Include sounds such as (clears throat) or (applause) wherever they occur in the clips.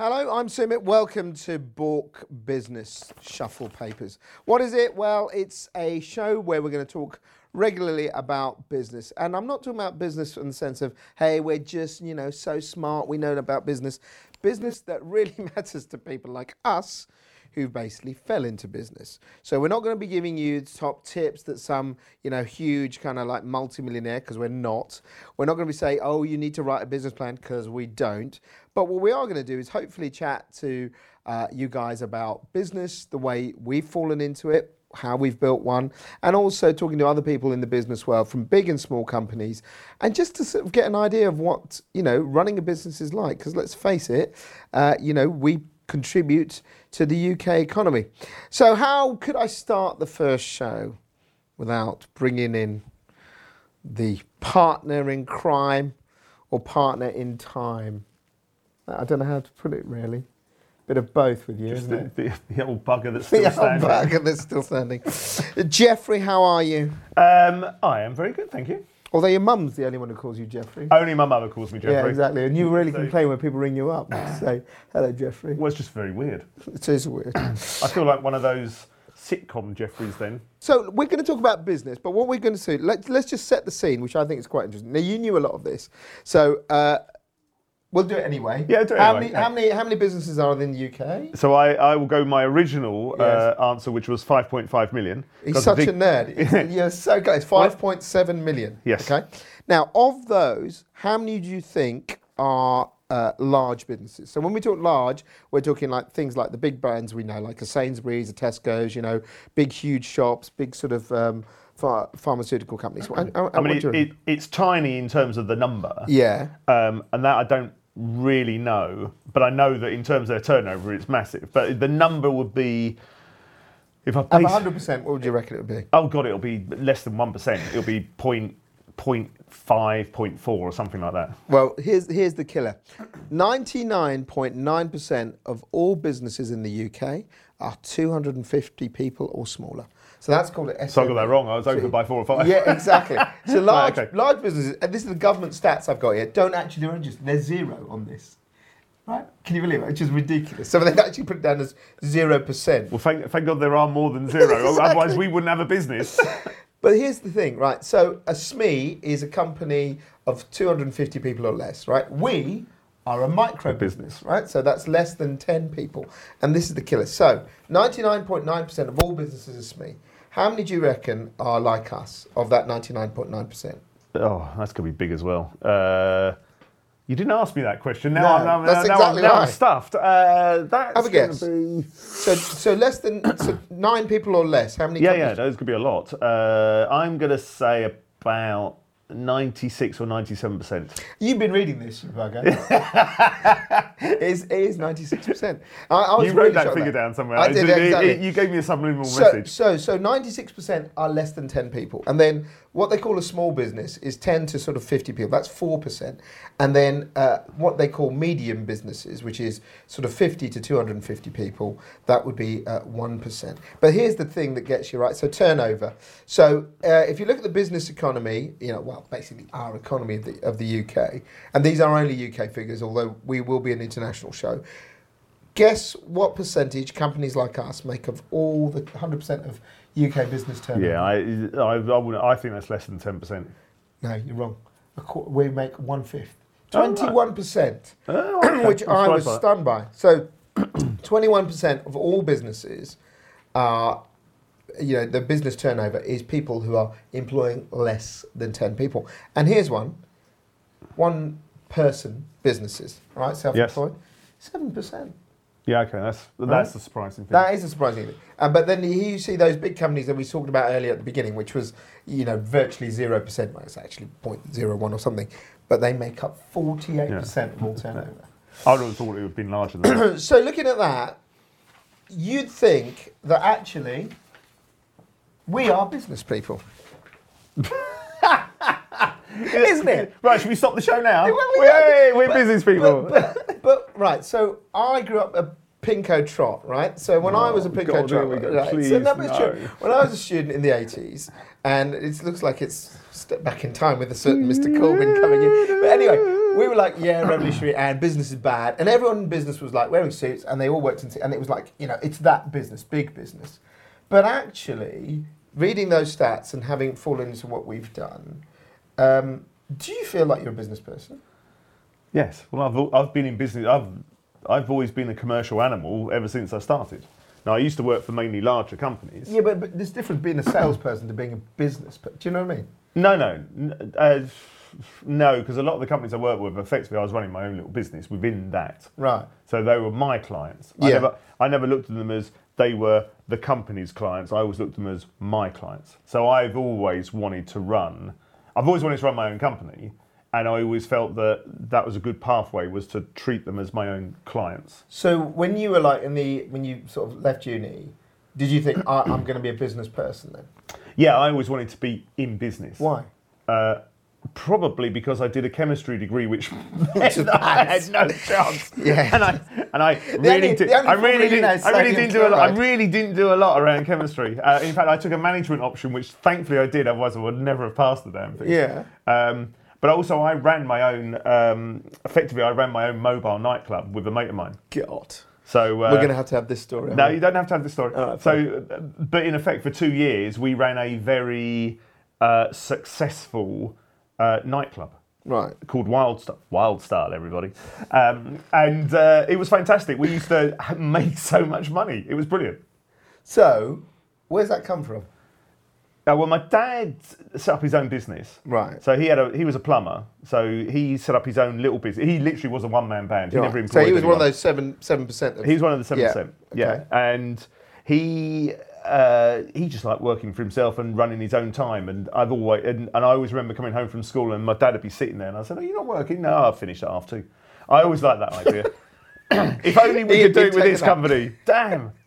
Hello, I'm Sumit. Welcome to Bork Business Shuffle Papers. What is it? Well, it's a show where we're going to talk regularly about business. And I'm not talking about business in the sense of, hey, we're just, you know, so smart, we know about business. Business that really (laughs) matters to people like us who basically fell into business. So we're not going to be giving you top tips that some, you know, huge kind of like multimillionaire, because we're not. We're not going to be saying, oh, you need to write a business plan, because we don't. But what we are going to do is hopefully chat to uh, you guys about business, the way we've fallen into it, how we've built one, and also talking to other people in the business world from big and small companies, and just to sort of get an idea of what you know running a business is like. Because let's face it, uh, you know we contribute to the UK economy. So how could I start the first show without bringing in the partner in crime or partner in time? I don't know how to put it really. Bit of both with you, Just isn't the, it? the, the old bugger that's (laughs) still The old standing. bugger that's still standing. Jeffrey, how are you? Um, I am very good, thank you. Although your mum's the only one who calls you Jeffrey. Only my mother calls me Jeffrey. yeah, exactly. And you really So- complain when people ring you up and (laughs) say, hello, Jeffrey. Well, it's just very weird. It is weird. (coughs) I feel like one of those sitcom Jeffreys then. So we're going to talk about business, but what we're going to do, let's, let's just set the scene, which I think is quite interesting. Now you knew a lot of this, so uh, we'll do it anyway. Yeah, do it how anyway, Many. How many how many businesses are there in the UK? So I, I will go my original uh, answer, which was 5.5 million. He's such a nerd. (laughs) You're so good. It's five point seven million. Yes. Okay. Now, of those, how many do you think are uh, large businesses? So when we talk large, we're talking like things like the big brands we know, like a Sainsbury's, a Tesco's. You know, big huge shops, big sort of um, ph- pharmaceutical companies. I, I, I mean, it, it, it's tiny in terms of the number. yeah. Um, and that I don't really know, but I know that in terms of their turnover, it's massive. But the number would be, if I base, 100%, what would you reckon it would be? oh god, it'll be less than one percent. It'll be point point five, point four, or something like that. Well, here's here's the killer. 99.9% of all businesses in the UK are 250 people or smaller. So that's called an So I got SME. that wrong. I was over by four or five. Yeah, exactly. (laughs) So large, okay. large businesses, and this is the government stats I've got here, don't actually they're, just, they're zero on this. Right? Can you believe it? Which is ridiculous. So they've actually put it down as 0%. Well, thank, thank God there are more than zero. (laughs) Exactly. Otherwise, we wouldn't have a business. (laughs) But here's the thing, right? So a SME is a company of 250 people or less, right? We are a micro business, right? So that's less than 10 people. And this is the killer. So 99.9% of all businesses are SME. How many do you reckon are like us of that 99.9%? oh, that's going to be big as well. Uh, you didn't ask me that question. Now, No, I'm, now, that's now, exactly now I'm stuffed. Uh, that's Have a guess. Be... So, so less than so nine people or less. How many? Yeah, yeah, those could be a lot. Uh, I'm going to say about 96 or 97 percent. You've been reading this, bugger. (laughs) it is, it is 96%. I, I was You wrote really that figure at down somewhere. I did, it- exactly. it- you gave me a subliminal So, message. so, so 96% are less than 10 people. And then what they call a small business is 10 to sort of 50 people. That's 4%. And then uh, what they call medium businesses, which is sort of 50 to 250 people, that would be uh, 1%. But here's the thing that gets you right. So turnover. So uh, if you look at the business economy, you know, well, basically our economy of the, of the UK, and these are only UK figures, although we will be an international show. Guess what percentage companies like us make of all the 100% of UK business turnover? Yeah, I, I, I, wouldn't, I think that's less than 10 percent. No, you're wrong. We make one fifth. Oh, 21%, Oh, okay. (clears throat) which I'm was stunned by. So (clears throat) 21% of all businesses are, you know, the business turnover is people who are employing less than 10 people. And here's one one person businesses, right? Self employed. 7%. Yeah, okay, that's that's the surprising thing. That is a surprising thing. Uh, but then here you see those big companies that we talked about earlier at the beginning, which was, you know, virtually 0%. Well, it's actually 0.01 or something. But they make up 48% of all turnover. I would have thought it would have been larger than that. (clears throat) so looking at that, you'd think that actually we are business people. (laughs) Isn't it? Right, should we stop the show now? Well, we are. we're But- business people. But, but, but right, so I grew up a Pinko Trot, right? So when I was a Oh, Pinko God, Trot, we go. right, so Please, true. no. When I was a student in the 80s, and it looks like it's step back in time with a certain Mr. Corbyn coming in. But anyway, we were like, yeah, revolutionary, and business is bad, and everyone in business was like wearing suits, and they all worked in, and it was like, you know, it's that business, big business. But actually, reading those stats and having fallen into what we've done, um, do you feel like you're a business person? Yes. Well, I've, I've been in business. I've I've always been a commercial animal ever since I started. Now I used to work for mainly larger companies. Yeah, but, but there's difference being a salesperson to being a business. person. Do you know what I mean? No, no, uh, no, because a lot of the companies I work with, effectively, I was running my own little business within that. Right. So they were my clients. I Yeah. never, I never looked at them as they were the company's clients. I always looked at them as my clients. So I've always wanted to run. I've always wanted to run my own company, and I always felt that that was a good pathway was to treat them as my own clients. So when you were like in the when you sort of left uni, did you think I, I'm going to be a business person then? Yeah, I always wanted to be in business. Why? Uh, probably because I did a chemistry degree, which (laughs) (laughs) I had no chance. (laughs) Yeah. and I and I really only- did. I really did. I really didn't do a lot. I really didn't do a lot around chemistry. Uh, in fact, I took a management option, which thankfully I did. Otherwise, I would never have passed the damn thing. Yeah. Um, but also, I ran my own. Um, effectively, I ran my own mobile nightclub with a mate of mine. God. So uh, We're going to have to have this story. no, we? you don't have to have this story. Right, so, uh, but in effect, for two years, we ran a very uh, successful uh, nightclub Right. called Wild Star. Wild Star, everybody. Um, and uh, it was fantastic. We used to (laughs) make so much money. It was brilliant. So, where's that come from? Uh, well, my dad set up his own business. Right. So he had a he was a plumber. So he set up his own little business. He literally was a one man band. He Right. never so he was one of those seven seven percent. He was one of the seven Yeah, percent. Yeah, okay. and he uh, he just liked working for himself and running his own time. And I've always and, and I always remember coming home from school and my dad would be sitting there and I said, "Are you not working?" No, I'll finish at half two. I always liked that idea. (laughs) if only we could do it with this company. Damn. (laughs)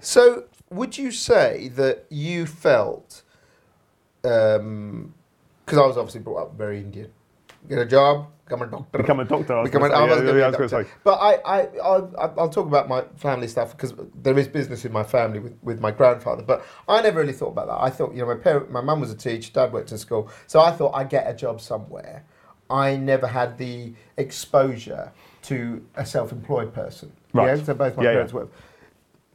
So, would you say that you felt, because I was obviously brought up very Indian, get a job, become a doctor, Become a doctor. Become an, say. Yeah, gonna yeah, a I was doctor. say. But I, I, I'll, I'll talk about my family stuff because there is business in my family with, with my grandfather. But I never really thought about that. I thought, you know, my parent, my mum was a teacher, dad worked in school, so I thought I'd get a job somewhere. I never had the exposure to a self-employed person. Right. Yeah, so both my Yeah, yeah. parents were.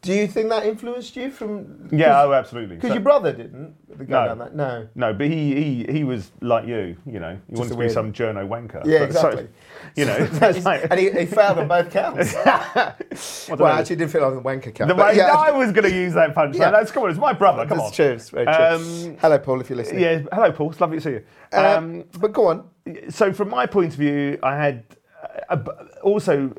Do you think that influenced you from? Yeah, oh, absolutely. Because So- your brother didn't No. down that. No. no, but he, he he was like you, you know. He wanted a to be some journo wanker. Yeah, But so- exactly. you know, (laughs) (laughs) like, and he, he failed on both counts. (laughs) I well, know. actually, didn't fail on the wanker count. The way yeah, I was going to use that punchline. Yeah. That's come on. It's my brother. Come on. Cheers, It's very true. Um, Hello, Paul, if you're listening. Yeah. Hello, Paul. It's lovely to see you. Uh, Um, but go on. so, from my point of view, I had uh, also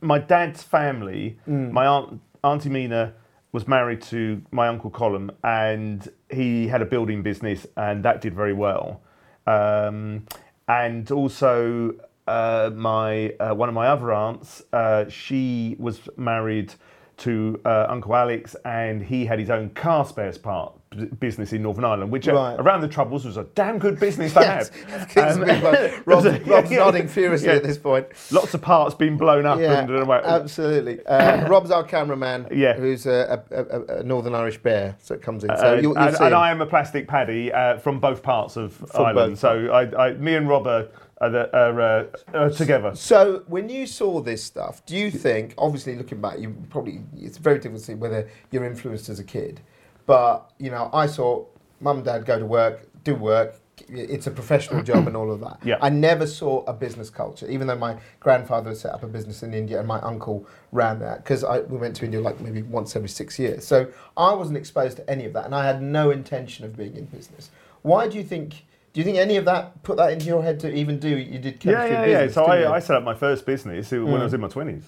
my dad's family. Mm. My aunt, Auntie Mina, was married to my uncle Colin, and he had a building business, and that did very well. Um, and also, uh, my uh, one of my other aunts, uh, she was married to uh, Uncle Alex, and he had his own car spares part b- business in Northern Ireland, which uh, Right. around the Troubles was a damn good business to Yes. have. (laughs) Um. (laughs) Rob's, nodding furiously Yeah. at this point. Lots of parts being blown up. Yeah, and, and, and, absolutely. Uh, (coughs) Rob's our cameraman, Yeah. who's a, a, a, Northern Irish bear, so it comes in. uh, So you'll, you'll and, see and. I am a plastic paddy uh, from both parts of Ireland. both So I, I, me and Rob are, are, are, uh, are together. So when you saw this stuff, do you think, obviously looking back, you probably it's very difficult to see whether you're influenced as a kid, but you know, I saw mum and dad go to work, do work. It's a professional job and all of that. Yeah. I never saw a business culture, even though my grandfather had set up a business in India and my uncle ran that because we went to India like maybe once every six years. So I wasn't exposed to any of that, and I had no intention of being in business. Why do you think? Do you think any of that put that into your head to even do? You did Yeah, chemistry yeah, business, yeah. So? I, I set up my first business when Mm. I was in my 20s.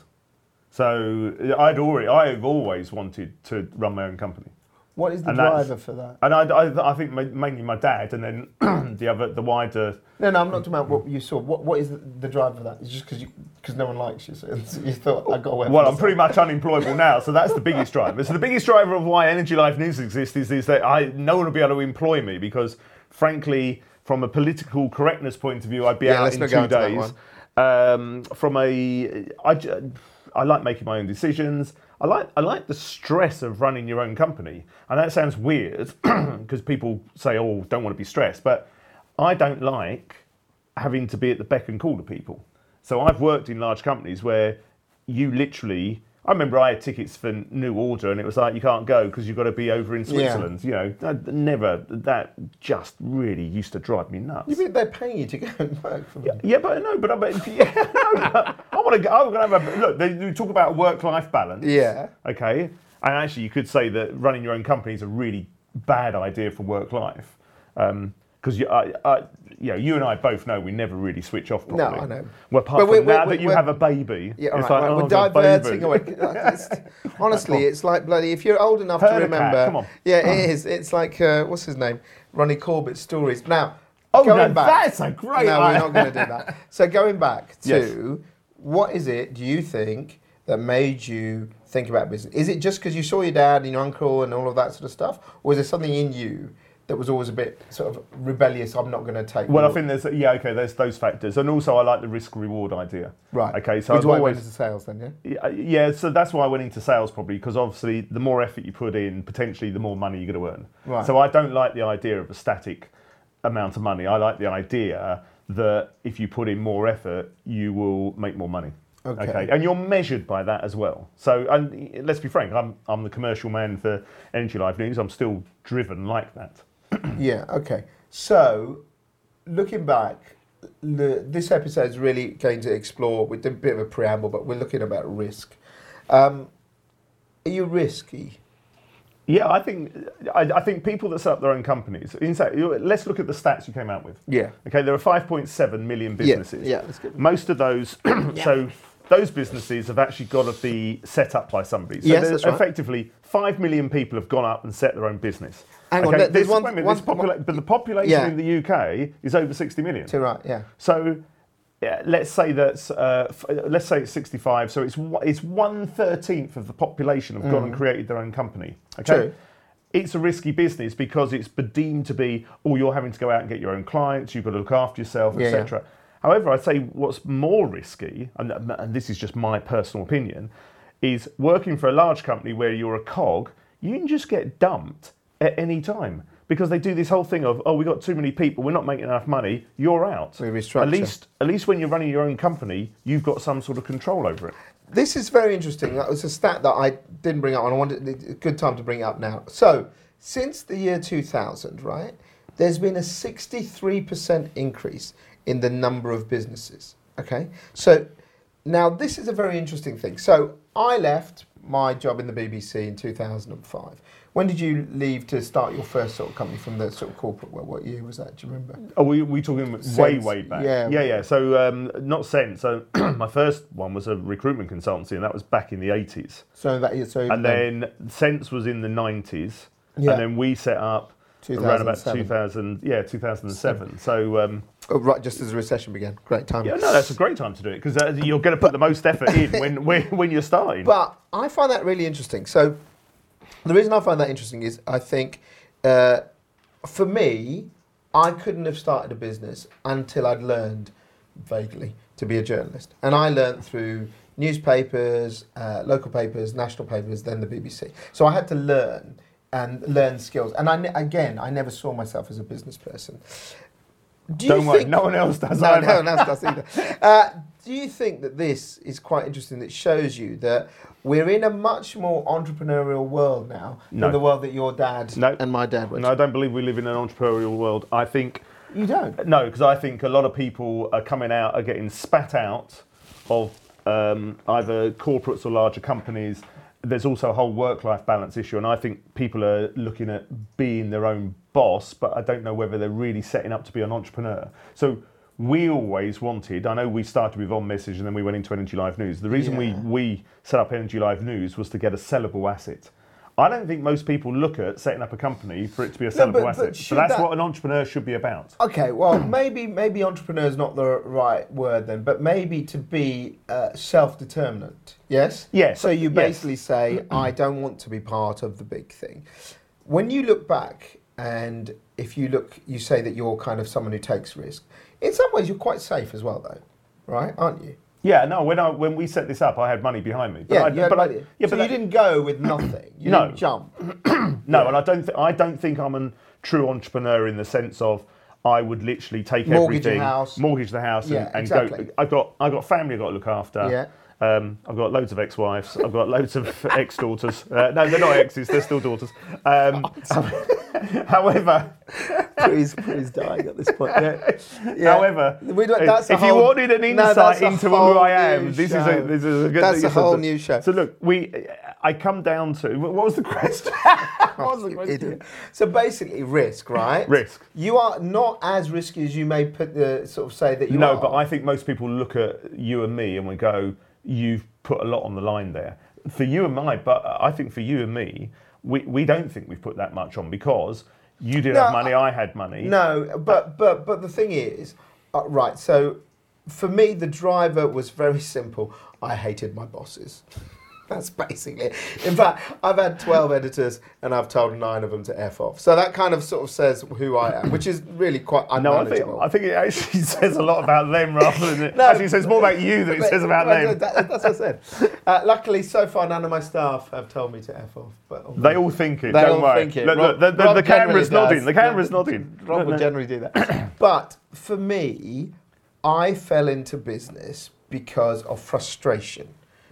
So I'd already, I've always wanted to run my own company. What is the And driver for that? And I, I, I think mainly my dad, and then (clears throat) the other, the wider. No, no, I'm not talking about what you saw. What What is the, the driver for that? It's just because you because no one likes you, so (laughs) you thought I got away. Well, I'm pretty much unemployable now, so that's the biggest driver. So the biggest driver of why Energy Live News exists is, is that I no one will be able to employ me because, frankly, from a political correctness point of view, I'd be Yeah, out in two days. Um, from a, I, I like making my own decisions. I like I like the stress of running your own company, and that sounds weird (clears throat) because people say, "Oh, don't want to be stressed," but I don't like having to be at the beck and call of people. So I've worked in large companies where you literally. I remember I had tickets for New Order, and it was like you can't go because you've got to be over in Switzerland. You know, I never. That just really used to drive me nuts. You mean they're paying you to go and work for them? Yeah, but no, but I mean, (laughs) yeah, no, but I want to go. I'm going to have a look. They, they talk about work-life balance. Yeah. Okay. And actually, you could say that running your own company is a really bad idea for work-life, um, because you, I, I, you know, you and I both know we never really switch off No. I know. Well, apart But from we're- now that you have a baby, Yeah, all it's right, like, right, oh, we're diverting away. It's- honestly, it's like bloody. If you're old enough to remember, come on. yeah, it is. It's like uh, what's his name, Ronnie Corbett's stories. Now, Oh, going no, back, that's a great No, we're not going to do that. So going back (laughs) to Yes. what is it? Do you think that made you think about business? Is it just because you saw your dad and your uncle and all of that sort of stuff, or is there something in you? That was always a bit sort of rebellious. I'm not going to take. Well, I think there's yeah okay. There's those factors, and also I like the risk reward idea. right. Okay, so Which I've is why I always into sales then, yeah. Yeah, uh, yeah, so that's why I went into sales probably because obviously the more effort you put in, potentially the more money you're going to earn. Right. So I don't like the idea of a static amount of money. I like the idea that if you put in more effort, you will make more money. Okay. and you're measured by that as well. So, and let's be frank, I'm I'm the commercial man for Energy Live News. I'm still driven like that. (clears throat) Yeah, okay. So, looking back, the, this episode is really going to explore, with a bit of a preamble, but we're looking about risk. Um, are you risky? Yeah, I think I, I think people that set up their own companies. In fact, let's look at the stats you came out with. Yeah. Okay, there are 5.7 million businesses. Yeah, that's good. Most of those, (clears throat) so those businesses have actually got to be set up by somebody. So Yes, that's right. effectively 5 million people have gone up and set their own business. Hang okay, there- there's one- minute, one- popula- one- but the population Yeah. in the UK is over 60 million. Too right, yeah. So yeah, let's say that's uh, f- let's say it's 65. So it's one- it's one thirteenth of the population have gone and created their own company. Okay. Mm. True. It's a risky business because it's deemed to be, oh, you're having to go out and get your own clients. You've got to look after yourself, Yeah, yeah. etc. However, I'd say what's more risky, and, and this is just my personal opinion, is working for a large company where you're a cog. You can just get dumped at any time because they do this whole thing of, oh, we got too many people, we're not making enough money, you're out. We restructure. At least, at least when you're running your own company, you've got some sort of control over it. This is very interesting. That was a stat that I didn't bring up, and I wanted a good time to bring it up now. So, since the year 2000, right, there's been a 63% increase in the number of businesses. Okay, so now this is a very interesting thing. So, I left my job in the BBC in 2005. When did you leave to start your first sort of company from the sort of corporate world? What year was that? Do you remember? Oh, we we talking way way back? yeah. yeah, yeah. So um, not Sense. So (clears throat) my first one was a recruitment consultancy, and that was back in the eighties. So that is so. And then Sense was in the nineties, Yeah. and then we set up around about two thousand. Yeah, two thousand and seven. So. Um, Oh, right, just as the recession began. Great time. yeah, no, that's a great time to do it because uh, you're going to put the most effort in (laughs) when, when when you're starting. But I find that really interesting. So the reason I find that interesting is I think uh, for me, I couldn't have started a business until I'd learned vaguely to be a journalist, and I learned through newspapers, uh, local papers, national papers, then the BBC. So I had to learn and learn skills. And I ne- again, I never saw myself as a business person. Do you Don't worry, think- no one else does. no, either. no one else does either. (laughs) Uh, do you think that this is quite interesting? That shows you that we're in a much more entrepreneurial world now No. than the world that your dad No. and my dad were. No, I don't believe we live in an entrepreneurial world. I think you don't. No, because I think a lot of people are coming out, are getting spat out of um, either corporates or larger companies. There's also a whole work-life balance issue, and I think people are looking at being their own boss, but I don't know whether they're really setting up to be an entrepreneur. So we always wanted. I know we started with On Message, and then we went into Energy Live News. The reason Yeah. we we set up Energy Live News was to get a sellable asset. I don't think most people look at setting up a company for it to be a sellable but- but asset. should but that's that- what an entrepreneur should be about. Okay, well, (clears throat) maybe maybe entrepreneur is not the right word then, but maybe to be uh, self-determinant. Yes. Yes, So you yes. basically say, I don't want to be part of the big thing. When you look back, and if you look, you say that you're kind of someone who takes risk. In some ways, you're quite safe as well, though, right? Aren't you? Yeah, no. When I when we set this up, I had money behind me. But Yeah, I, you had but I- yeah, so but you that- didn't go with nothing. You No. didn't jump. (clears throat) (clears throat) No, and I don't. Th- I don't think I'm a true entrepreneur in the sense of I would literally take Mortgage everything, house. mortgage the house, Yeah, and, and exactly. go. I've got I've got family I've got to look after. Yeah. Um, I've got loads of ex-wives. I've got loads of (laughs) ex-daughters. Uh, no, they're not exes. They're still daughters. Um, (laughs) (laughs) however, Please, please dying at this point. Yeah. Yeah. however, We don't- that's a if you wanted an No, insight a into whole who I am, this is a this is a good. That's a whole new show. So look, we I come down to what was the question? what was the question? So basically, risk, right? Risk. You are not as risky as you may put the sort of say that you No, are. No, but I think most people look at you and me and we go, "You've put a lot on the line there." For you and I, but I think for you and me, we, we don't think we've put that much on because you didn't No, have money, I had money. No, but but but the thing is, uh, right? So for me, the driver was very (laughs) simple. I hated my bosses. (laughs) That's basically it. In fact, I've had 12 editors and I've told nine of them to F off. So that kind of sort of says who I am, which is really quite No, I think. I think it actually (laughs) says a lot about them rather than it (laughs) No. actually says more about you than it says about them. that- that's what I said. Uh, luckily, so far, none of my staff have told me to F off. But They all think it. They don't all worry. think it. Look, Rob- the, the, the camera's nodding. The camera's Rob- nodding. Rob will generally do that. (clears throat) but for me, I fell into business because of frustration.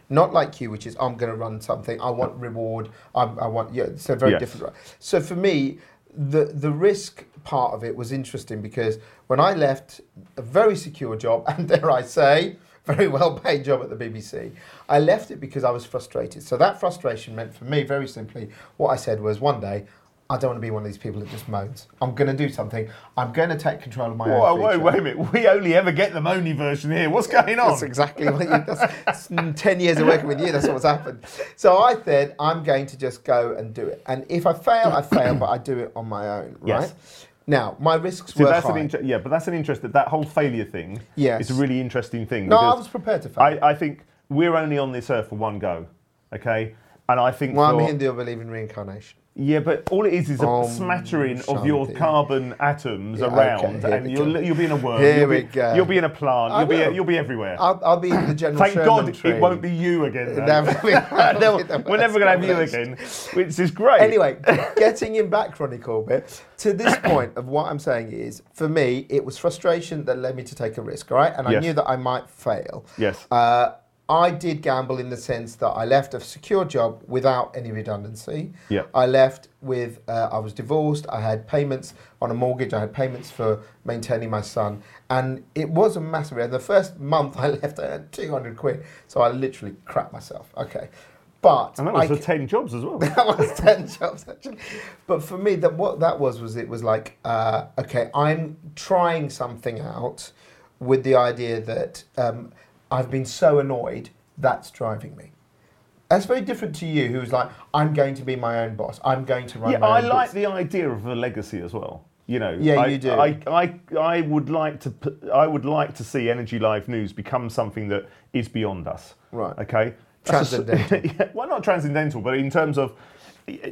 Not like you, which is I'm going to run something. I want reward. I, I want yeah. It's a very Yes. different. So for me, the the risk part of it was interesting because when I left a very secure job (laughs) and dare I say very well paid job at the BBC, I left it because I was frustrated. So that frustration meant for me very simply what I said was one day. I don't want to be one of these people that just moans. I'm going to do something. I'm going to take control of my Whoa, own wait, future. wait a minute. We only ever get the Moni version here. What's going on? That's exactly what you. That's, (laughs) that's mm, ten years of working with you. That's what's happened. So I said I'm going to just go and do it. And if I fail, I fail, but I do it on my own. Right. Yes. Now my risks See, were that's high. an inter- yeah, but that's an interest that that whole failure thing Yes. is a really interesting thing. no, I was prepared to fail. I, I think we're only on this earth for one go, okay? And I think well, I'm Hindu. I believe in reincarnation. Yeah, but all it is is a Om smattering of your Shanti. carbon atoms Yeah, around, here and we you'll go. you'll be in a worm. Here you'll we be, go. You'll be in a plant. I You'll be will. you'll be everywhere. I'll, I'll be the (clears throat) general. Thank Sherman God tree. it won't be you again. then. Never be- (laughs) No, we're never going to have you again, which is great. Anyway, (laughs) getting him back, Ronnie Corbett, to this (coughs) point of what I'm saying is, for me, it was frustration that led me to take a risk, all right? And I Yes. knew that I might fail. Yes. Uh, I did gamble in the sense that I left a secure job without any redundancy. Yeah. I left with, uh, I was divorced, I had payments on a mortgage, I had payments for maintaining my son. And it was a massive, and the first month (laughs) I left, I had 200 quid. So I literally crapped myself. Okay. But and that was I for ten jobs as well. (laughs) that was 10 jobs actually but for me that what that was was it was like uh, okay i'm trying something out with the idea that um, i've been so annoyed that's driving me that's very different to you who's like i'm going to be my own boss i'm going to run my Yeah, I like business." the idea of a legacy as well. You know, Yeah, I, you do. I, I, I would like to, I would like to see Energy Live News become something that is beyond us. Right. Okay. That's a s- Transcendental. (laughs) yeah, well, not transcendental, but in terms of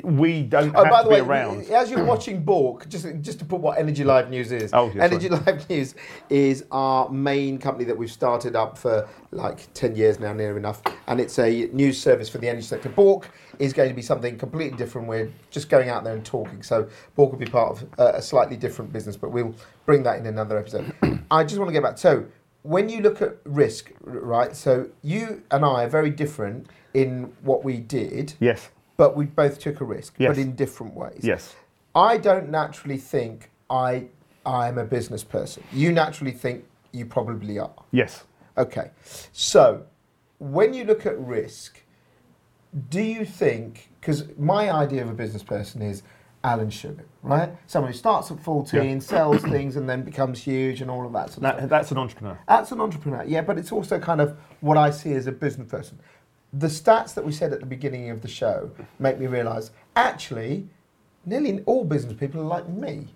we don't Oh, have by the way, around. (clears throat) as you're watching Bork, just just to put what Energy Live News is. Oh, yeah, Energy Live News is our main company that we've started up for like 10 years now, near enough. And it's a news service for the energy sector. Bork is going to be something completely different. We're just going out there and talking. So Bork will be part of uh, a slightly different business, but we'll bring that in another episode. (clears throat) I just want to get back. So when you look at risk, right? So you and I are very different in what we did Yes. But we both took a risk, Yes. but in different ways. Yes. I don't naturally think I I am a business person. You naturally think you probably are. Yes. Okay. So when you look at risk, do you think because my idea of a business person is Alan Sugar, right? Someone who starts at 14, sells (clears throat) things and then becomes huge and all of that sort of That, that's an entrepreneur. That's an entrepreneur, yeah, but it's also kind of what I see as a business person. The stats that we said at the beginning of the show make me realise actually, nearly all business people are like me.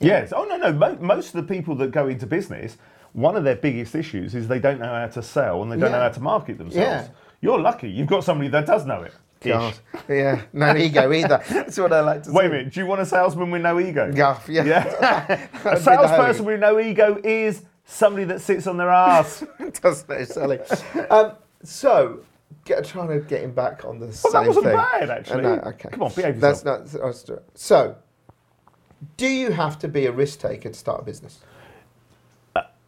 Yes. Oh no, no. Mo- most of the people that go into business, one of their biggest issues is they don't know how to sell and they don't know how to market themselves. Yeah. You're lucky. You've got somebody that does know it. Ish. God. Yeah, no ego either. (laughs) That's what I like to Wait say. a minute. Do you want a salesman with no ego? Gaff, yeah. (laughs) Yeah. a That'd be the (laughs) salesperson with no ego is somebody that sits on their ass. Doesn't it, Sally? Um, so, get, trying to get him back on the Well, same that wasn't thing. bad, actually. Uh, no, okay. Come on, behave That's yourself. not. that's not- So, Do you have to be a risk taker to start a business?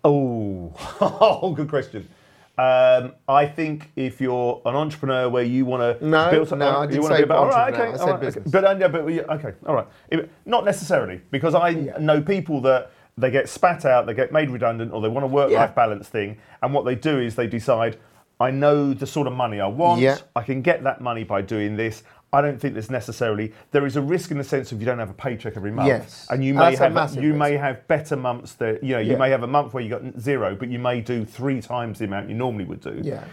Oh, (laughs) oh, good question. Um, I think if you're an entrepreneur where you want to No, build something, no, I you didn't want to be about, all right, okay, I all said right, okay. business. But, uh, yeah, but yeah, okay, all right. If- not necessarily because I know people that they get spat out, they get made redundant, or they want a work-life Yeah. balance thing, and what they do is they decide, I know the sort of money I want. Yeah. I can get that money by doing this. I don't think there's necessarily there is a risk in the sense of you don't have a paycheck every month, Yes. and you oh, may that's have you risk. may have better months that you know you Yeah. may have a month where you got zero, but you may do three times the amount you normally would do. Yeah.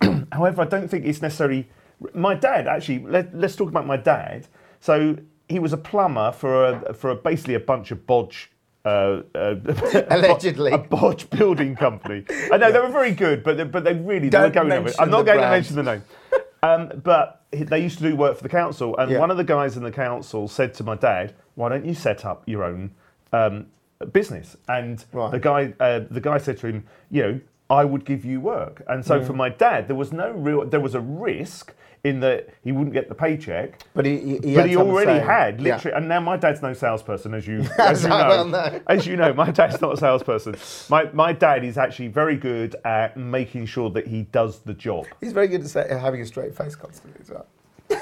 (clears throat) However, I don't think it's necessarily. My dad actually. Let, let's talk about my dad. So he was a plumber for a for a, basically a bunch of bodge. Uh, uh, (laughs) Allegedly. a bodge building company. I know they were very good, but they, but they really Don't going of it. mention I'm not going to mention the name. Um, but they used to do work for the council, and Yeah. one of the guys in the council said to my dad, "Why don't you set up your own um, business?" And Right. the guy, uh, the guy said to him, "You know, I would give you work." And so Mm. for my dad, there was no real, there was a risk in that he wouldn't get the paycheck. But he, he, he but he already had Yeah. literally, and now my dad's no salesperson, as you (laughs) as you know. well. As you know, my dad's not a salesperson. My my dad is actually very good at making sure that he does the job. He's very good at having a straight face constantly as well. (laughs)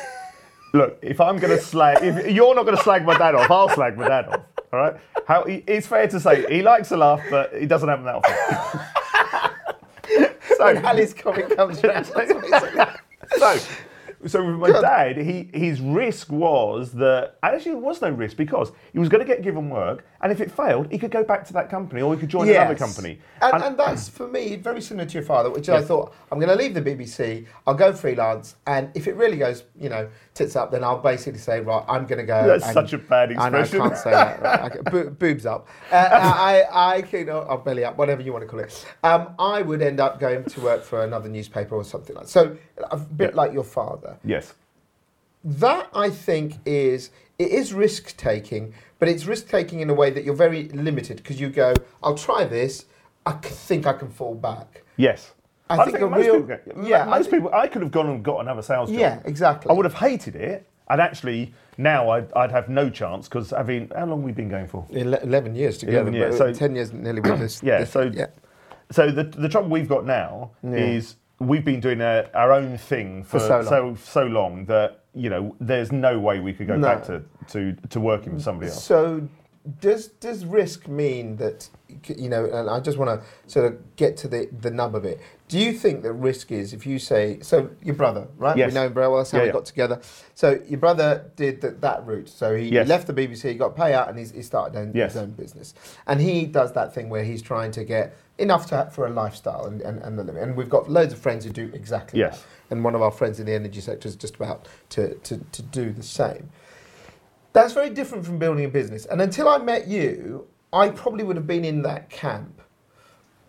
Look, if I'm going to slag, if you're not going to slag my dad off, I'll slag my dad off. All right? How he, it's fair to say he likes to laugh, but he doesn't happen that often. (laughs) When Ali's comic comes around, that's what he so, so with my dad, he his risk was that actually there was no risk because he was going to get given work, and if it failed, he could go back to that company or he could join another company. And, And- and that's for me very similar to your father, which I thought I'm going to leave the BBC, I'll go freelance, and if it really goes, you know, tits up, then I'll basically say, right, I'm going to go. That's and- such a bad I know, I can't say that. Right? I (laughs) bo- boobs up. Uh, I, I can, or, or belly up, whatever you want to call it. Um, I would end up going to work for another newspaper or something like. That. So a bit Yeah. like your father. Yes, That I think is it is risk taking, but it's risk taking in a way that you're very limited because you go, I'll try this. I think I can fall back. yes. I think a most real- people, yeah, I most think- people. I could have gone and got another sales job. Yeah, exactly. I would have hated it, and actually now I'd, I'd have no chance because having how long we've been going for? Ele- Eleven years together, 11 years, so- ten years nearly with this. (coughs) Yeah, this- so yeah. so the the trouble we've got now is we've been doing a, our own thing for, so long. so so long that you know there's no way we could go No. back to, to to working with somebody else. So, does does risk mean that you know? And I just want to sort of get to the the nub of it. Do you think that risk is if you say so? Your brother, right? Yes. We know him very well. That's how Yeah, we yeah. got together. So your brother did th- that route. So he Yes. left the BBC, he got payout, and he's, he started own, Yes. his own business. And he does that thing where he's trying to get enough to for a lifestyle and and, and the limit. And we've got loads of friends who do exactly Yes. that. And one of our friends in the energy sector is just about to, to, to do the same. That's very different from building a business. And until I met you, I probably would have been in that camp.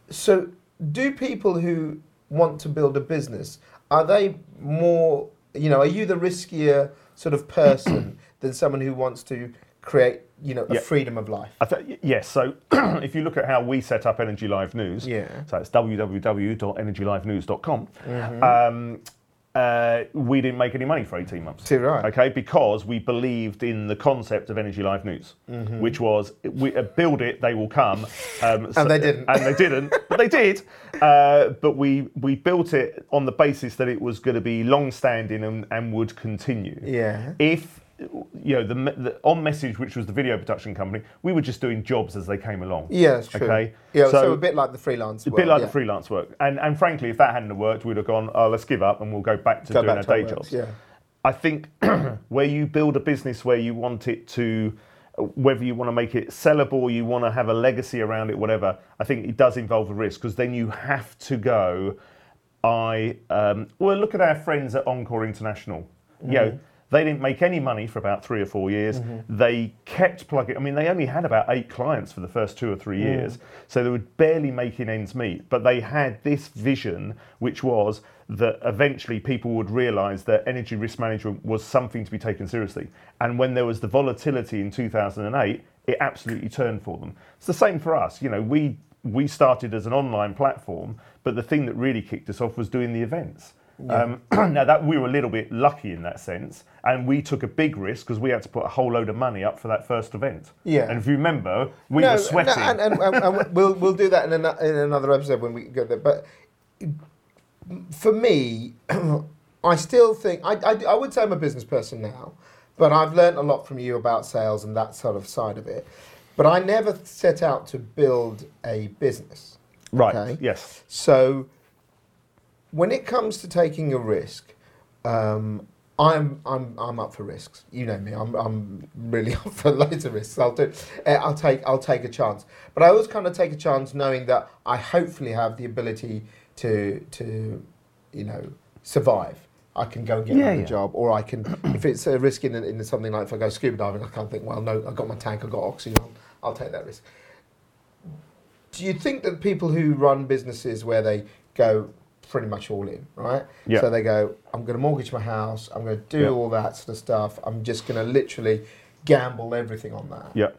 So, do people who want to build a business are they more, you know, are you the riskier sort of person (clears throat) than someone who wants to create, you know, a Yeah. freedom of life? I th- yes. So (clears throat) if you look at how we set up Energy Live News, Yeah. so it's www.energylivenews.com. Mm-hmm. Um, uh, we didn't make any money for 18 months. Too right. Okay, because we believed in the concept of Energy Live News, which was we uh, build it, they will come. Um, Mm-hmm. (laughs) And they didn't. And they didn't, (laughs) but they did. Uh, but we we built it on the basis that it was going to be long-standing and, and would continue. Yeah. If you know the, the on message, which was the video production company, we were just doing jobs as they came along. Yeah, that's true. Okay, Yeah, so, so- a bit like the freelance A bit like yeah. the freelance work, and and frankly, if that hadn't worked, we'd have gone, oh, let's give up and we'll go back to Go doing back our day jobs. yeah. I think (clears throat) where you build a business where you want it to, whether you want to make it sellable, you want to have a legacy around it, whatever, I think it does involve a risk because then you have to go. I um, well, look at our friends at Encore International. You know, they didn't make any money for about three or four years. Mm-hmm. They kept plugging. I mean, they only had about eight clients for the first two or three mm. years, so they were barely making ends meet. But they had this vision, which was that eventually people would realise that energy risk management was something to be taken seriously. And when there was the volatility in 2008, it absolutely turned for them. It's the same for us. You know, we we started as an online platform, but the thing that really kicked us off was doing the events. Um, (clears throat) now that we were a little bit lucky in that sense, and we took a big risk because we had to put a whole load of money up for that first event. Yeah. And if you remember, we No, were sweating. No, and, and, and, and we'll we'll do that in, an, in another episode when we go there. But for me, (clears throat) I still think I, I, I would say I'm a business person now, but I've learned a lot from you about sales and that sort of side of it. But I never set out to build a business. right. okay. Yes. So when it comes to taking a risk, um, I'm I'm I'm up for risks. You know me. I'm I'm really (laughs) up for loads of risks. I'll do. Uh, I'll take I'll take a chance. But I always kind of take a chance knowing that I hopefully have the ability to to you know survive. I can go and get Yeah, another yeah. job, or I can if it's a risk in, in something like if I go scuba diving, I can't think. Well, no, I've got my tank, I've got oxygen. I'll, I'll take that risk. Do you think that people who run businesses where they go pretty much all in, right? Yeah. So they go, I'm going to mortgage my house, I'm going to do Yeah. all that sort of stuff, I'm just going to literally gamble everything on that. Yeah.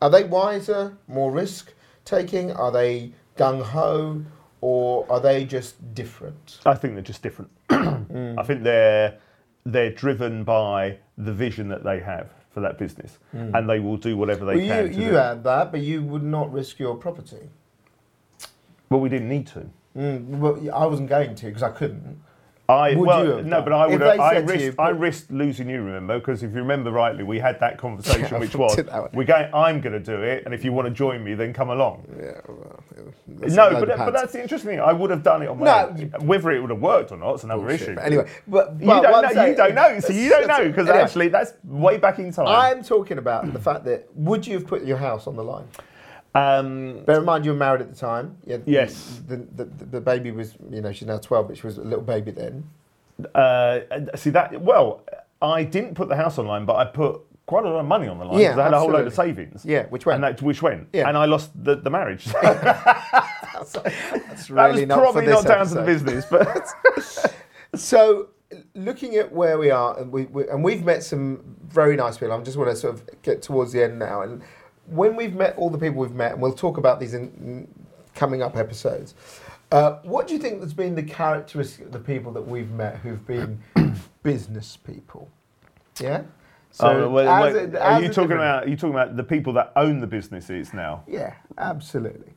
Are they wiser, more risk taking? Are they gung ho, or are they just different? I think they're just different. (clears throat) Mm. I think they're they're driven by the vision that they have for that business, mm. and they will do whatever they well, can. you, to you had that, but you would not risk your property. Well, we didn't need to. Mm, well, I wasn't going to because I couldn't. I Would well, no, but I would. Have, I risked. you, I risked losing you. Remember, because if you remember rightly, we had that conversation, (laughs) which was, did that one. "We're going. I'm going to do it, and if you want to join me, then come along." Yeah, well, no, but, but that's the interesting thing. I would have done it on my No, own. Whether it would have worked or not, it's another Bullshit. issue. But anyway, but, you don't know. You don't know. So you don't know because Anyway, actually, that's way back in time. I'm talking about the fact that would you have put your house on the line? Um, Bear in mind you were married at the time. Yeah, Yes. The, the, the, baby was, you know, she's now 12, but she was a little baby then. Uh, see that? Well, I didn't put the house online, but I put quite a lot of money on the line Yeah, because I had a whole load of savings. Yeah, which went. And that, which went, Yeah. and I lost the, the marriage. (laughs) That's that really was not probably for this not down to the episode. business, but (laughs) So, looking at where we are, and, we, we, and we've met some very nice people. I just want to sort of get towards the end now. And when we've met all the people we've met, and we'll talk about these in, in coming up episodes, uh, what do you think has been the characteristic of the people that we've met who've been (coughs) business people? Yeah? Oh, well, as wait, a- are you talking about? Are you talking about the people that own the businesses now? Yeah, absolutely.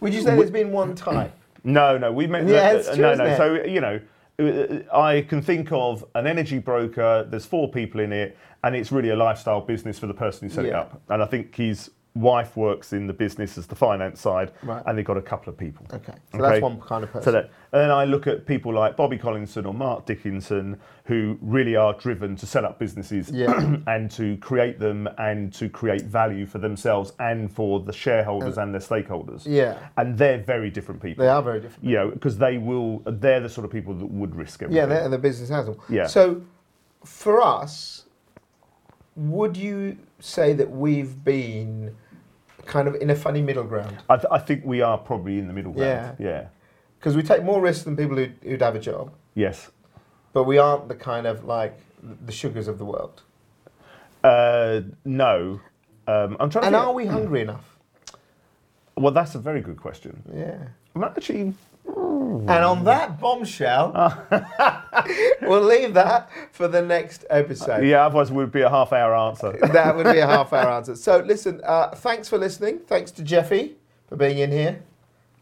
Would you say there's been one type? No, no, We've met. Yeah, it's uh, true, no, no. So you know, Uh, I can think of an energy broker. There's four people in it, and it's really a lifestyle business for the person who set it up. And I think his wife works in the business as the finance side, Right. and they've got a couple of people. Okay, so that's one kind of person. So that, and then I look at people like Bobby Collinson or Mark Dickinson, who really are driven to set up businesses Yeah. (clears throat) and to create them and to create value for themselves and for the shareholders uh, and their stakeholders. Yeah. And they're very different people. They are very different. You know, because they will, they're the sort of people that would risk everything. Yeah, they're the business has. Yeah. So, for us, would you say that we've been kind of in a funny middle ground? I, th- I think we are probably in the middle ground. Yeah. Yeah. Because we take more risks than people who'd, who'd have a job, Yes. but we aren't the kind of like the sugars of the world. Uh, no. Um, I'm trying to And are we hungry enough? Well, that's a very good question. Yeah. I'm actually. And on that bombshell, (laughs) we'll leave that for the next episode. Yeah, otherwise it would be a half hour answer. (laughs) That would be a half hour answer. So, listen, uh, thanks for listening. Thanks to Jeffy for being in here.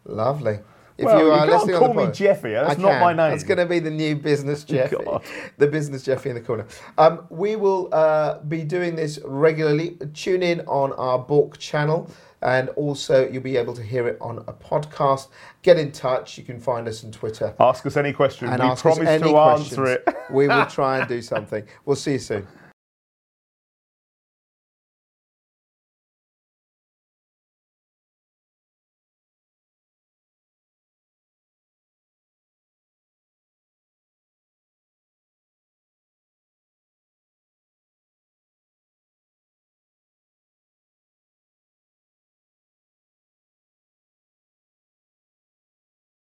Lovely. If Well, you can't listening on call the me Jeffy, that's I not can. my name. It's going to be the new business (laughs) Jeffy. God. The business Jeffy in the corner. Um, we will uh, be doing this regularly. Tune in on our Bork channel. And also, you'll be able to hear it on a podcast. Get in touch. You can find us on Twitter. Ask us any question. And we promise to questions. answer it. we will (laughs) try and do something. We'll see you soon.